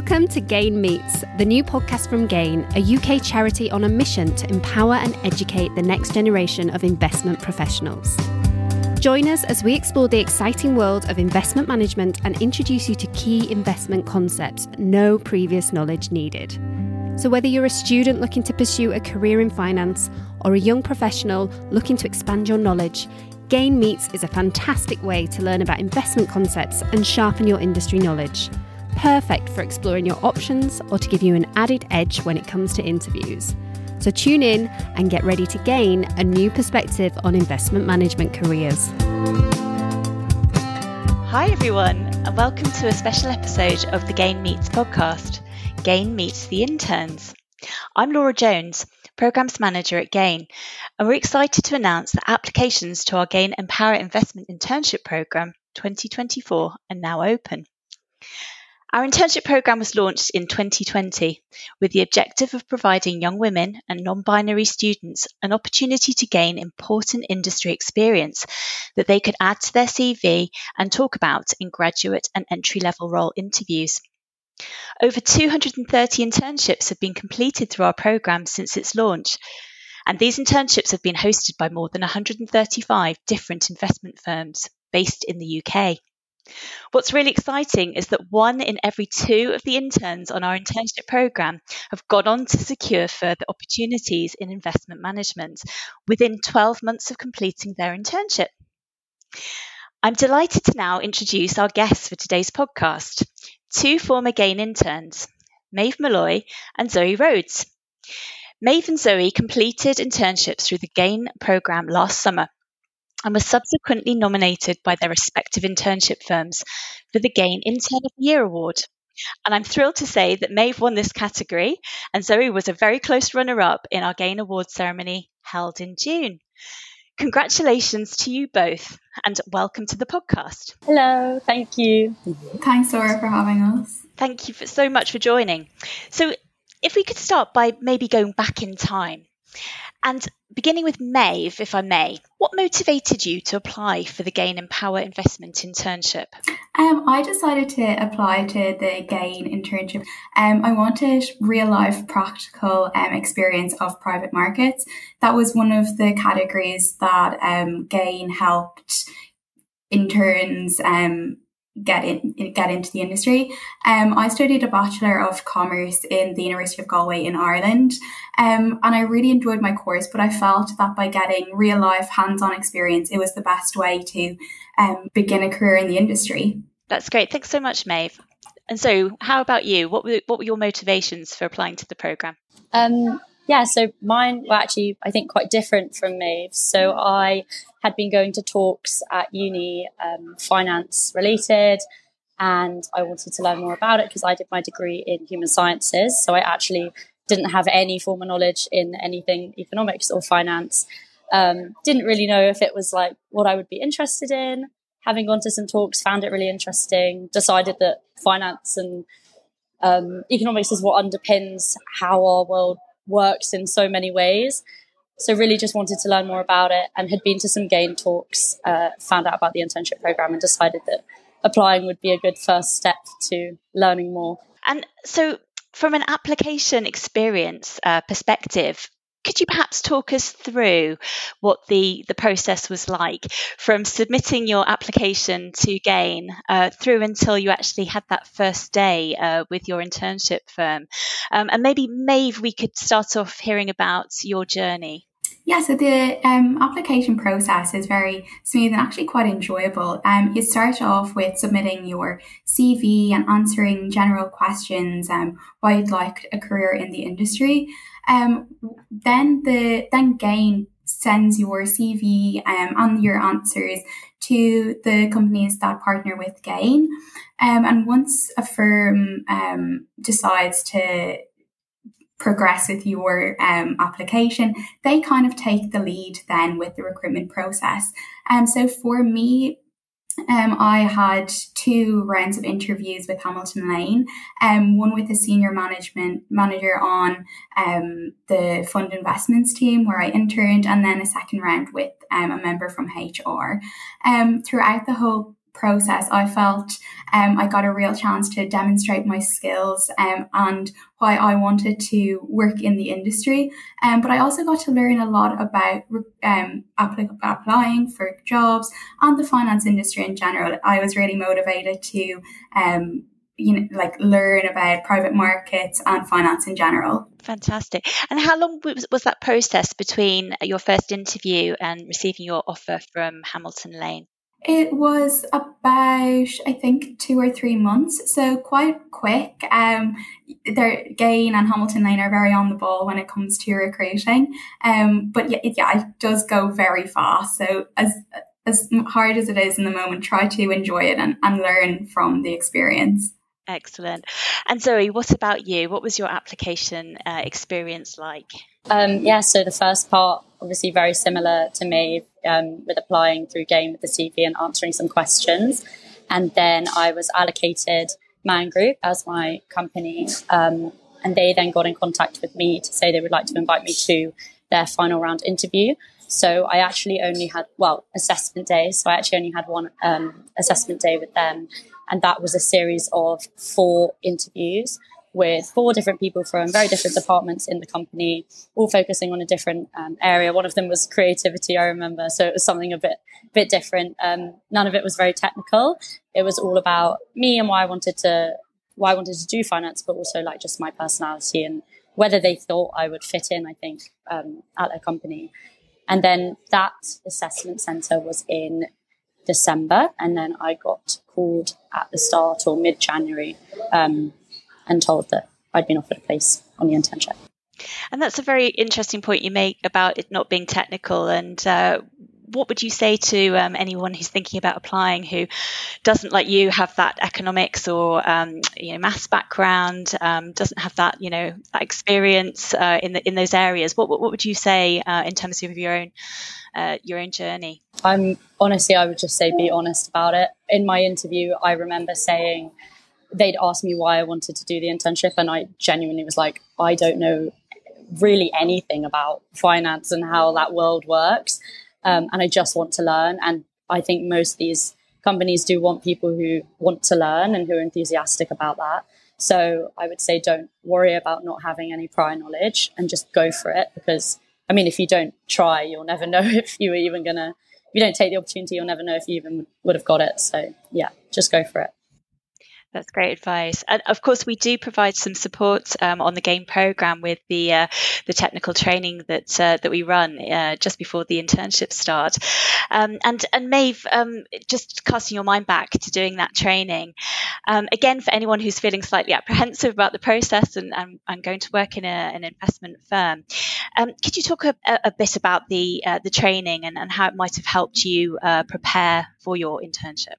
Welcome to Gain Meets, the new podcast from Gain, a UK charity on a mission to empower and educate the next generation of investment professionals. Join us as we explore the exciting world of investment management and introduce you to key investment concepts, no previous knowledge needed. So, whether you're a student looking to pursue a career in finance or a young professional looking to expand your knowledge, Gain Meets is a fantastic way to learn about investment concepts and sharpen your industry knowledge perfect for exploring your options or to give you an added edge when it comes to interviews. So tune in and get ready to gain a new perspective on investment management careers. Hi, everyone, and welcome to a special episode of the Gain Meets podcast Gain Meets the Interns. I'm Laura Jones, Programs Manager at Gain, and we're excited to announce that applications to our Gain Empower Investment Internship Programme 2024 are now open. Our internship program was launched in 2020 with the objective of providing young women and non binary students an opportunity to gain important industry experience that they could add to their CV and talk about in graduate and entry level role interviews. Over 230 internships have been completed through our program since its launch, and these internships have been hosted by more than 135 different investment firms based in the UK. What's really exciting is that one in every two of the interns on our internship program have gone on to secure further opportunities in investment management within 12 months of completing their internship. I'm delighted to now introduce our guests for today's podcast two former GAIN interns, Maeve Mulloy and Zoe Rhoades. Maeve and Zoe completed internships through the GAIN program last summer and was subsequently nominated by their respective internship firms for the GAIN Intern of the Year award. And I'm thrilled to say that Maeve won this category, and Zoe was a very close runner up in our GAIN Award ceremony held in June. Congratulations to you both, and welcome to the podcast. Hello, thank you. Thanks, Laura, for having us. Thank you for, so much for joining. So, if we could start by maybe going back in time and beginning with Maeve, if I may, what motivated you to apply for the Gain Empower Investment Internship? Um, I decided to apply to the Gain internship. Um, I wanted real life practical um, experience of private markets. That was one of the categories that um, Gain helped interns um, get in get into the industry. Um, I studied a bachelor of commerce in the University of Galway in Ireland, um, and I really enjoyed my course. But I felt that by getting real life hands on experience, it was the best way to um, begin a career in the industry. That's great. Thanks Zoe much, Maeve. And so, how about you? What were what were your motivations for applying to the program? Um, yeah, so mine were actually, I think, quite different from Maeve's. So I had been going to talks at uni, um, finance related, and I wanted to learn more about it because I did my degree in human sciences. So I actually didn't have any formal knowledge in anything economics or finance. Um, didn't really know if it was like what I would be interested in. Having gone to some talks, found it really interesting. Decided that finance and um, economics is what underpins how our world works in so many ways. So really just wanted to learn more about it and had been to some GAIN talks, uh, found out about the internship program and decided that applying would be a good first step to learning more. And so from an application experience uh, perspective, could you perhaps talk us through what the, the process was like from submitting your application to GAIN uh, through until you actually had that first day uh, with your internship firm? Um, and maybe, Maeve, we could start off hearing about your journey. Yeah, so the um, application process is very smooth and actually quite enjoyable. Um, you start off with submitting your CV and answering general questions, um, why you'd like a career in the industry. Um, then the then Gain sends your CV um, and your answers to the companies that partner with Gain. Um, and once a firm um, decides to progress with your um, application, they kind of take the lead then with the recruitment process. And um, so for me, um, I had two rounds of interviews with Hamilton Lane, um, one with a senior management manager on um, the fund investments team where I interned, and then a second round with um, a member from HR. Um, throughout the whole process, I felt um, I got a real chance to demonstrate my skills um, and why I wanted to work in the industry. Um, but I also got to learn a lot about um, applying for jobs and the finance industry in general. I was really motivated to um, you know, like learn about private markets and finance in general. Fantastic. And how long was, was that process between your first interview and receiving your offer from Hamilton Lane? It was about, I think, two or three months, so quite quick. Um, their Gain and Hamilton Lane are very on the ball when it comes to recruiting. Um, but yeah, it, yeah, it does go very fast. So as as hard as it is in the moment, try to enjoy it and, and learn from the experience. Excellent. And Zoe, what about you? What was your application uh, experience like? Um, yeah, so the first part, obviously very similar to me um, with applying through Gain with the CV and answering some questions. And then I was allocated Man Group as my company. Um, and they then got in contact with me to say they would like to invite me to their final round interview. So I actually only had, well, assessment day. So I actually only had one um, assessment day with them. And that was a series of four interviews with four different people from very different departments in the company, all focusing on a different um, area. One of them was creativity, I remember. So it was something a bit, bit different. Um, none of it was very technical. It was all about me and why I wanted to, why I wanted to do finance, but also like just my personality and whether they thought I would fit in, I think, um, at their company. And then that assessment center was in December. And then I got called at the start or mid January um, and told that I'd been offered a place on the internship. And that's a very interesting point you make about it not being technical. And uh, what would you say to um, anyone who's thinking about applying who doesn't, like you, have that economics or um, you know maths background, um, doesn't have that you know that experience uh, in the, in those areas? What, what, what would you say uh, in terms of your own uh, your own journey? I'm honestly, I would just say be honest about it. In my interview, I remember saying they'd asked me why I wanted to do the internship, and I genuinely was like, I don't know really anything about finance and how that world works um, and I just want to learn. And I think most of these companies do want people who want to learn and who are enthusiastic about that. So I would say don't worry about not having any prior knowledge and just go for it because I mean, if you don't try, you'll never know if you were even gonna. If you don't take the opportunity, you'll never know if you even would have got it. So yeah, just go for it. That's great advice. And of course, we do provide some support um, on the Gain program with the uh, the technical training that uh, that we run uh, just before the internship start. Um, and and Maeve, um, just casting your mind back to doing that training um, again for anyone who's feeling slightly apprehensive about the process and, and, and going to work in a, an investment firm, um, could you talk a, a bit about the uh, the training and, and how it might have helped you uh, prepare for your internship?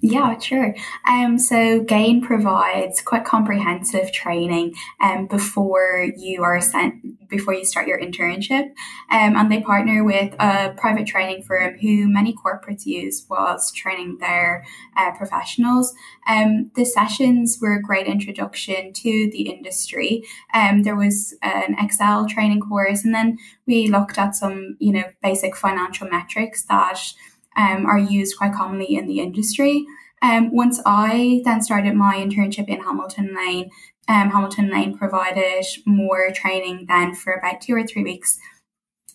Yeah, sure. Um, so Gain provides quite comprehensive training um, before you are sent before you start your internship, um, and they partner with a private training firm who many corporates use whilst training their uh, professionals. Um, the sessions were a great introduction to the industry. Um, there was an Excel training course, and then we looked at some you know basic financial metrics that um, are used quite commonly in the industry. Um, once I then started my internship in Hamilton Lane, um, Hamilton Lane provided more training then for about two or three weeks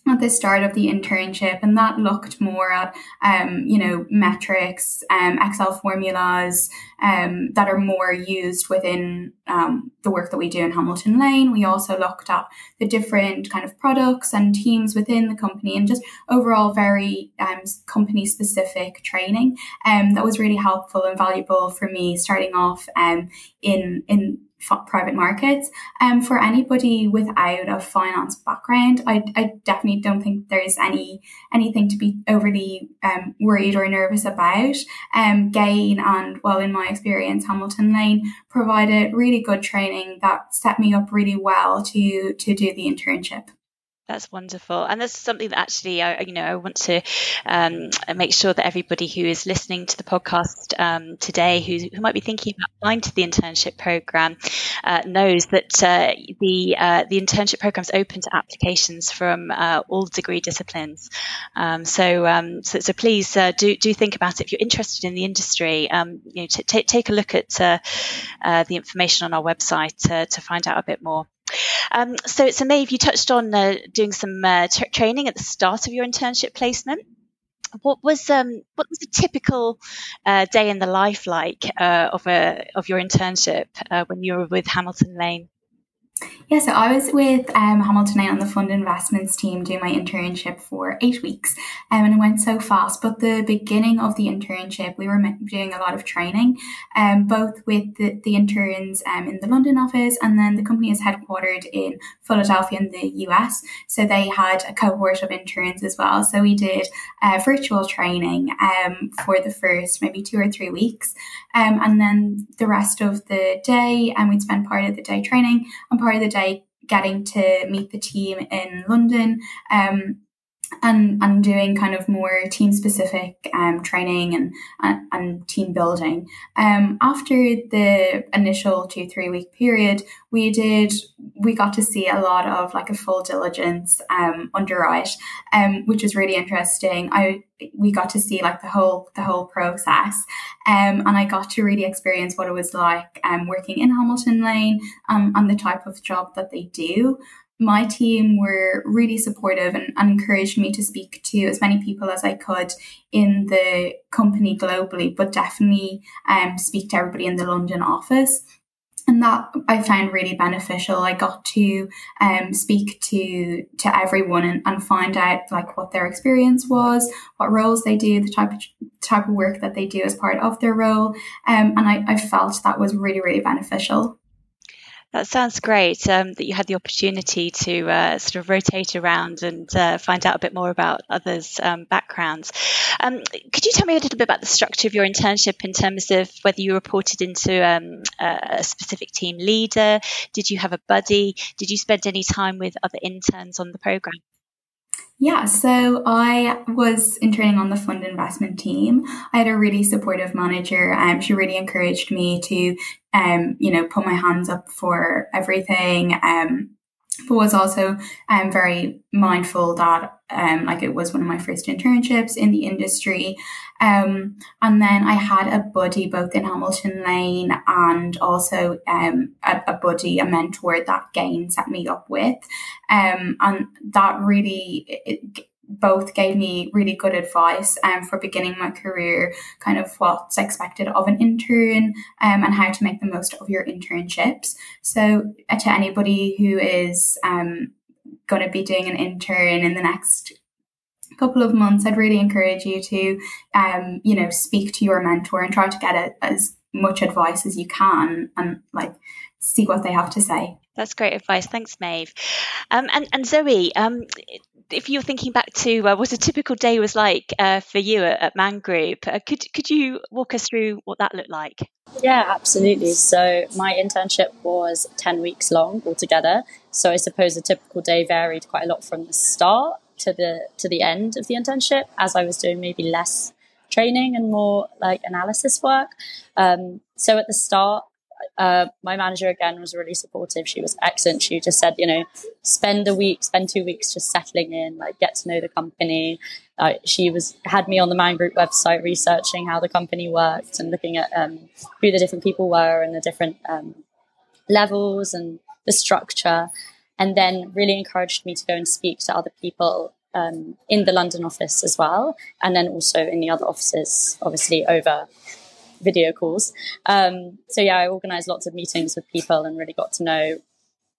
at the start of the internship, and that looked more at um, you know metrics, um, Excel formulas um, that are more used within um, the work that we do in Hamilton Lane. We also looked at the different kind of products and teams within the company, and just overall very um, company specific training. Um, that was really helpful and valuable for me starting off um, in in private markets. Um, for anybody without a finance background, I, I definitely don't think there's any anything to be overly um, worried or nervous about. Um, Gain and well, in my experience, Hamilton Lane provided really good training that set me up really well to to do the internship. That's wonderful, and that's something that actually, I, you know, I want to um, make sure that everybody who is listening to the podcast um, today, who, who, might be thinking about applying to the internship program, uh, knows that uh, the uh, the internship program is open to applications from uh, all degree disciplines. Um, so, um, so, so, please uh, do do think about it if you're interested in the industry. Um, you know, t- t- take a look at uh, the information on our website to find out a bit more. Um, so, so Maeve, you touched on uh, doing some uh, t- training at the start of your internship placement. What was um, what was a typical uh, day in the life like uh, of a of your internship uh, when you were with Hamilton Lane? Yeah, so I was with um, on the fund investments team doing my internship for eight weeks, um, and it went so fast. But the beginning of the internship, we were doing a lot of training, um, both with the, the interns um, in the London office, and then the company is headquartered in Philadelphia in the US. So they had a cohort of interns as well. So we did uh, virtual training um, for the first maybe two or three weeks, um, and then the rest of the day, and we'd spend part of the day training and part of the day getting to meet the team in London. Um, and and doing kind of more team specific um, training and, and, and team building. Um, after the initial two three week period, we did we got to see a lot of like a full diligence um, underwrite, um, which was really interesting. I we got to see like the whole the whole process, um, and I got to really experience what it was like um, working in Hamilton Lane um, and the type of job that they do my team were really supportive and, and, encouraged me to speak to as many people as I could in the company globally, but definitely um, speak to everybody in the London office. And that I found really beneficial. I got to um, speak to to everyone and, and find out like what their experience was, what roles they do, the type of type of work that they do as part of their role. Um, and I, I felt that was really, really beneficial. That sounds great um, that you had the opportunity to uh, sort of rotate around and uh, find out a bit more about others' um, backgrounds. Um, could you tell me a little bit about the structure of your internship in terms of whether you reported into um, a specific team leader? Did you have a buddy? Did you spend any time with other interns on the program? Yeah, so I was interning on the fund investment team. I had a really supportive manager um, she really encouraged me to um, you know, put my hands up for everything. Um, but was also um, very mindful that um, like it was one of my first internships in the industry. Um, and then I had a buddy both in Hamilton Lane and also um, a, a buddy, a mentor that Gain set me up with. Um, and that really it, both gave me really good advice um, for beginning my career, kind of what's expected of an intern um, and how to make the most of your internships. So, uh, to anybody who is um, going to be doing an intern in the next couple of months, I'd really encourage you to, um, you know, speak to your mentor and try to get a, as much advice as you can and like see what they have to say. That's great advice. Thanks, Maeve. Um, and, and Zoe, um, if you're thinking back to uh, what a typical day was like uh, for you at, at Man Group, uh, could could you walk us through what that looked like? Yeah, absolutely. So my internship was ten weeks long altogether. So I suppose a typical day varied quite a lot from the start to the to the end of the internship, as I was doing maybe less training and more like analysis work. Um, so at the start, uh, my manager again was really supportive. She was excellent. She just said, you know, spend a week, spend two weeks just settling in, like get to know the company. Uh, she was had me on the Man Group website researching how the company worked and looking at um, who the different people were and the different um, levels and the structure, and then really encouraged me to go and speak to other people um, in the London office as well, and then also in the other offices, obviously over video calls. Um, so yeah, I organised lots of meetings with people and really got to know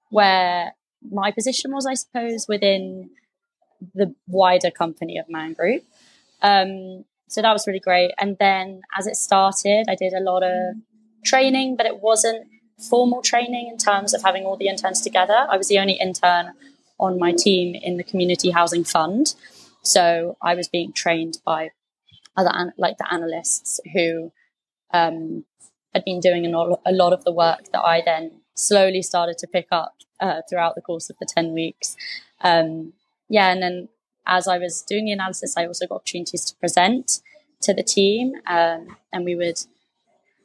where my position was, I suppose, within the wider company of Man Group. Um, so that was really great. And then as it started, I did a lot of training, but it wasn't formal training in terms of having all the interns together. I was the only intern on my team in the community housing fund. So I was being trained by other like the analysts who um, had been doing a lot of the work that I then slowly started to pick up uh, throughout the course of the 10 weeks. Um, yeah, and then as I was doing the analysis, I also got opportunities to present to the team, um, and we would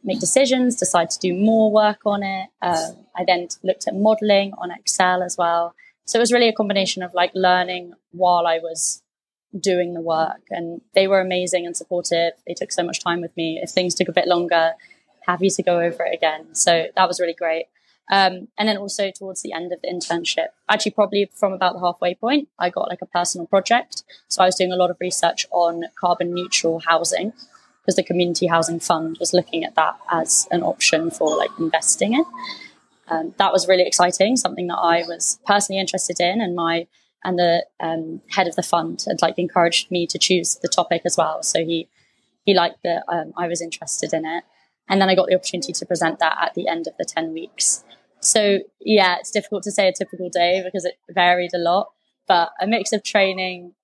make decisions, decide to do more work on it. Uh, I then looked at modeling on Excel as well. So it was really a combination of like learning while I was doing the work. And they were amazing and supportive. They took so much time with me. If things took a bit longer, happy to go over it again. So that was really great. Um, and then also towards the end of the internship, actually probably from about the halfway point, I got like a personal project. So I was doing a lot of research on carbon neutral housing because the community housing fund was looking at that as an option for like investing in. Um, that was really exciting, something that I was personally interested in, and my and the um, head of the fund had like encouraged me to choose the topic as well. So he he liked that um, I was interested in it, and then I got the opportunity to present that at the end of the ten weeks. So yeah, it's difficult to say a typical day because it varied a lot, but a mix of training,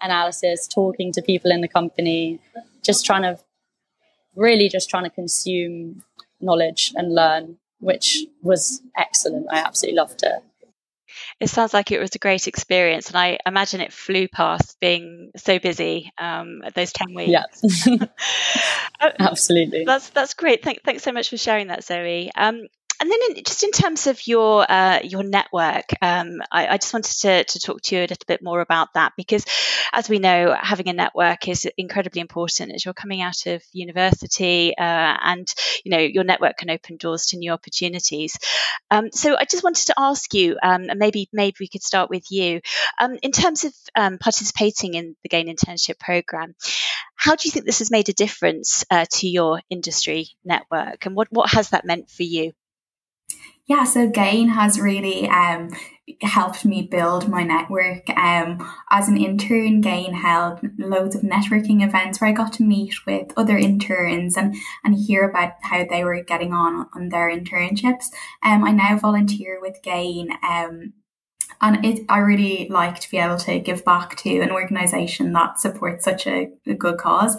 analysis, talking to people in the company, just trying to really just trying to consume knowledge and learn, which was excellent. I absolutely loved it. It sounds like it was a great experience, and I imagine it flew past being so busy um, those ten weeks. Yeah, uh, absolutely. That's that's great. Thank, thanks so much for sharing that, Zoe. Um, and then, in, just in terms of your uh, your network, um, I, I, just wanted to, to talk to you a little bit more about that because, as we know, having a network is incredibly important as you're coming out of university, uh, and you know your network can open doors to new opportunities. Um, so, I just wanted to ask you, um, and maybe maybe we could start with you, um, in terms of um, participating in the Gain Internship Program. How do you think this has made a difference uh, to your industry network, and what what has that meant for you? Yeah, so Gain has really um, helped me build my network. Um, as an intern, Gain held loads of networking events where I got to meet with other interns and, and hear about how they were getting on on their internships. Um, I now volunteer with Gain. Um, and it, I really like to be able to give back to an organisation that supports such a, a good cause.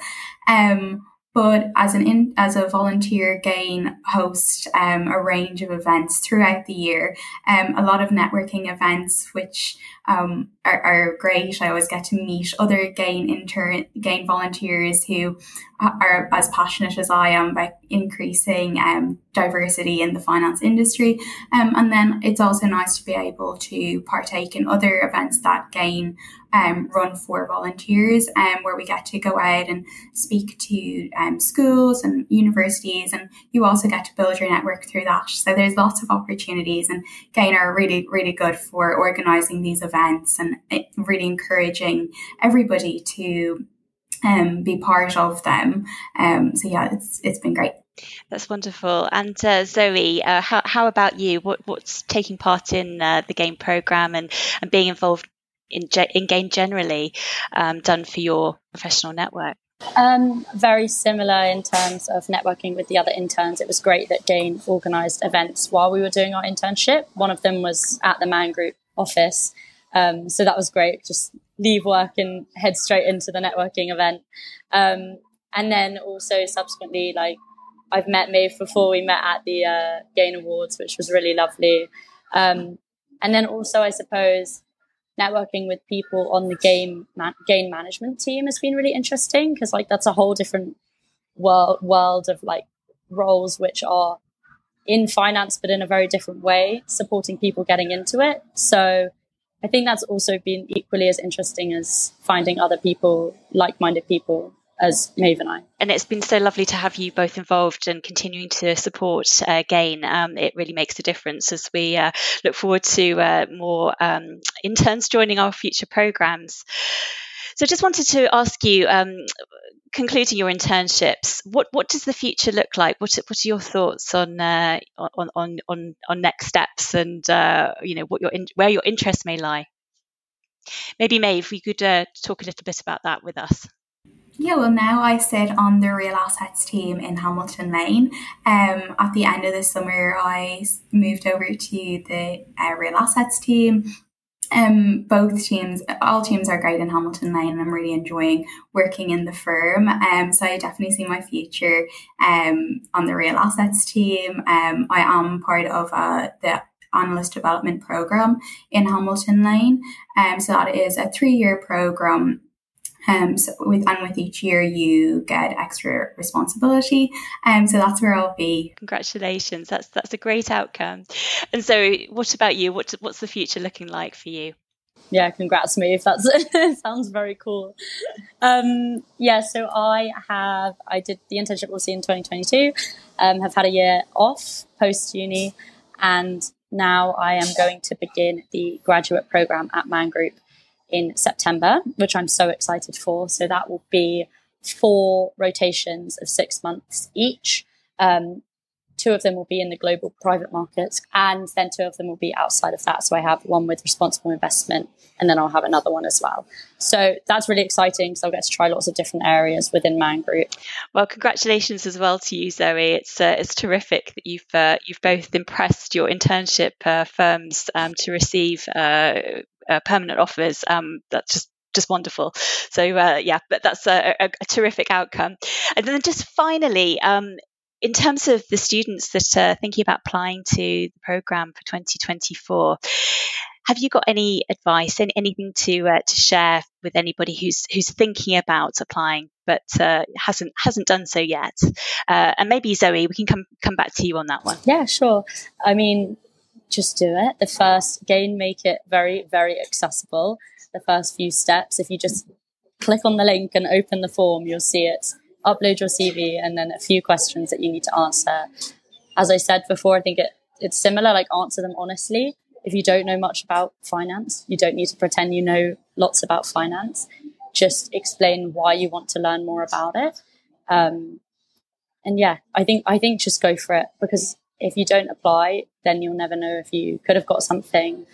Um, but as an in, as a volunteer gain host um, a range of events throughout the year. Um, a lot of networking events which um, are, are, great. I always get to meet other gain intern gain volunteers who are as passionate as i am about increasing um, diversity in the finance industry. Um, and then it's also nice to be able to partake in other events that gain um, run for volunteers um, where we get to go out and speak to um, schools and universities and you also get to build your network through that. So there's lots of opportunities and gain are really really good for organizing these events and really encouraging everybody to um, be part of them um, so yeah it's it's been great that's wonderful. And uh, Zoe, uh, how, how about you? What, what's taking part in uh, the Gain program and, and being involved in, in Gain generally um, done for your professional network? Um, very similar in terms of networking with the other interns. It was great that Gain organised events while we were doing our internship. One of them was at the Man Group office. Um, so that was great. Just leave work and head straight into the networking event. Um, and then also subsequently, like I've met Maeve before we met at the uh, Gain Awards, which was really lovely. Um, and then also, I suppose, networking with people on the game gain management team has been really interesting because like that's a whole different world world of like roles which are in finance but in a very different way supporting people getting into it so i think that's also been equally as interesting as finding other people like-minded people as Maeve and I. And it's been so lovely to have you both involved and continuing to support uh, Gain. Um, it really makes a difference as we uh, look forward to uh, more um, interns joining our future programs. So, I just wanted to ask you, um, concluding your internships, what what does the future look like? What what are your thoughts on uh, on, on on on next steps and uh, you know what your in, where your interests may lie? Maybe Maeve, if we could uh, talk a little bit about that with us. Yeah, well, now I sit on the real assets team in Hamilton Lane. Um, at the end of the summer, I moved over to the uh, real assets team. Um, both teams, all teams are great in Hamilton Lane, and I'm really enjoying working in the firm. Um, so I definitely see my future um, on the real assets team. Um, I am part of uh, the analyst development program in Hamilton Lane. Um, so that is a three year program um, Zoe with and with each year you get extra responsibility. Um, so that's where I'll be. Congratulations! That's that's a great outcome. And so, what about you? What what's the future looking like for you? Yeah, congrats, Maeve. That sounds very cool. Um, yeah, so I have I did the internship obviously in 2022. Um, have had a year off post uni, and now I am going to begin the graduate program at Man Group in September, which I'm so excited for. So that will be four rotations of six months each. Um, two of them will be in the global private markets, and then two of them will be outside of that. So I have one with responsible investment, and then I'll have another one as well. So that's really exciting. So I'll get to try lots of different areas within Man Group. Well, congratulations as well to you, Zoe. It's uh, it's terrific that you've uh, you've both impressed your internship uh, firms um, to receive uh, permanent offers. Um, that's just just wonderful. So uh, yeah, but that's a, a, a, terrific outcome. And then just finally, um, in terms of the students that are thinking about applying to the program for 2024. Have you got any advice, any, anything to uh, to share with anybody who's who's thinking about applying but uh, hasn't hasn't done so yet? Uh, and maybe Zoe, we can come come back to you on that one. Yeah, sure. I mean, just do it. The first gain, make it very, very accessible. The first few steps, if you just click on the link and open the form, you'll see it. Upload your CV and then a few questions that you need to answer. As I said before, I think it, it's similar, like answer them honestly. If you don't know much about finance, you don't need to pretend you know lots about finance. Just explain why you want to learn more about it. Um, and yeah, I think I think just go for it because if you don't apply, then you'll never know if you could have got something.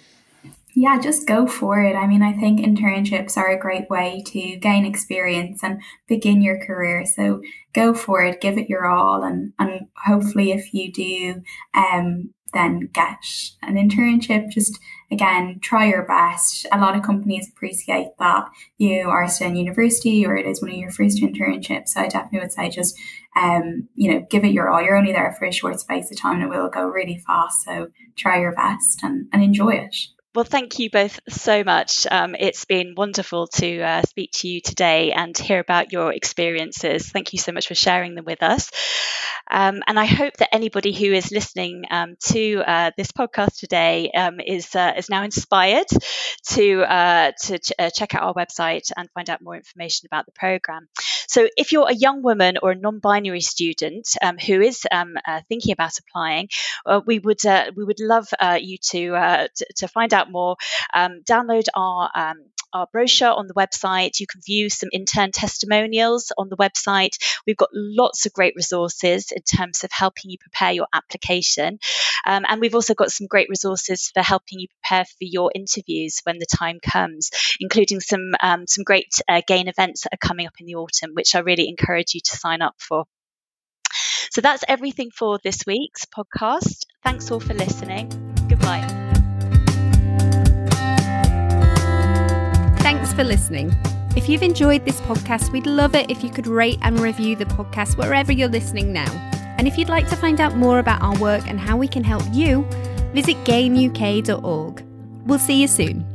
Yeah, just go for it. I mean, I think internships are a great way to gain experience and begin your career. So go for it, give it your all, and and hopefully, if you do, um, then get an internship. Just again, try your best. A lot of companies appreciate that you are still in university or it is one of your first internships. So I definitely would say just, um, you know, give it your all. You're only there for a short space of time and it will go really fast. So try your best and, and enjoy it. Well, thank you both so much. Um, it's been wonderful to uh, speak to you today and hear about your experiences. Thank you so much for sharing them with us. Um, and I hope that anybody who is listening um, to uh, this podcast today um, is uh, is now inspired to uh, to ch- uh, check out our website and find out more information about the program. So, if you're a young woman or a non-binary student um, who is um, uh, thinking about applying, we would we would love you to, to, to find out out more, um, download our um, our brochure on the website. You can view some intern testimonials on the website. We've got lots of great resources in terms of helping you prepare your application. Um, and we've also got some great resources for helping you prepare for your interviews when the time comes, including some, um, some great uh, GAIN events that are coming up in the autumn, which I really encourage you to sign up for. So that's everything for this week's podcast. Thanks all for listening. Goodbye. For listening. If you've enjoyed this podcast, we'd love it if you could rate and review the podcast wherever you're listening now. And if you'd like to find out more about our work and how we can help you, visit gainuk.org. We'll see you soon.